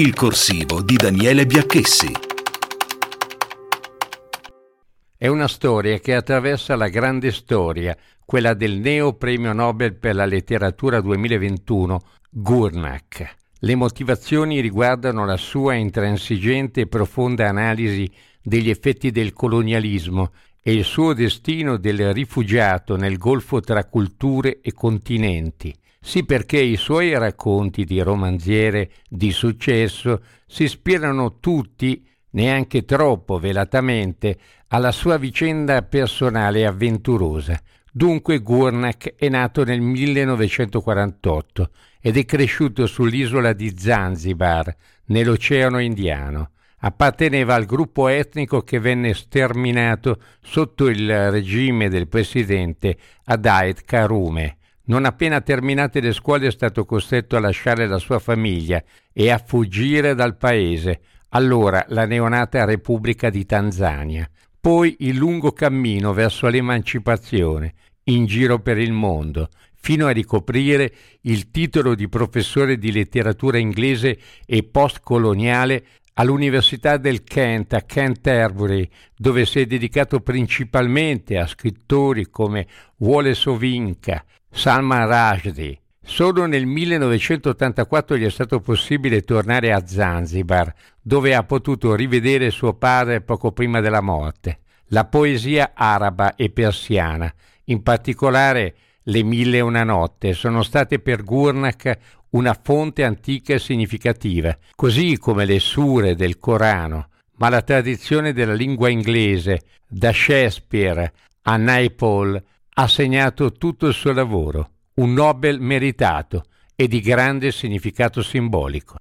Il corsivo di Daniele Biacchessi. È una storia che attraversa la grande storia, quella del neo premio Nobel per la letteratura 2021, Gurnak. Le motivazioni riguardano la sua intransigente e profonda analisi degli effetti del colonialismo e il suo destino del rifugiato nel golfo tra culture e continenti. Sì perché i suoi racconti di romanziere di successo si ispirano tutti, neanche troppo velatamente, alla sua vicenda personale e avventurosa. Dunque Gurnak è nato nel 1948 ed è cresciuto sull'isola di Zanzibar, nell'Oceano Indiano. Apparteneva al gruppo etnico che venne sterminato sotto il regime del presidente Adaid Karume. Non appena terminate le scuole è stato costretto a lasciare la sua famiglia e a fuggire dal paese, allora la neonata Repubblica di Tanzania. Poi il lungo cammino verso l'emancipazione, in giro per il mondo, fino a ricoprire il titolo di professore di letteratura inglese e postcoloniale all'Università del Kent a Canterbury, dove si è dedicato principalmente a scrittori come Wallace Ovinca, Salman Rushdie. Solo nel 1984 gli è stato possibile tornare a Zanzibar, dove ha potuto rivedere suo padre poco prima della morte. La poesia araba e persiana, in particolare le Mille e una notte, sono state per Gurnak una fonte antica e significativa, così come le sure del Corano, ma la tradizione della lingua inglese, da Shakespeare a Naipaul, ha segnato tutto il suo lavoro, un Nobel meritato e di grande significato simbolico.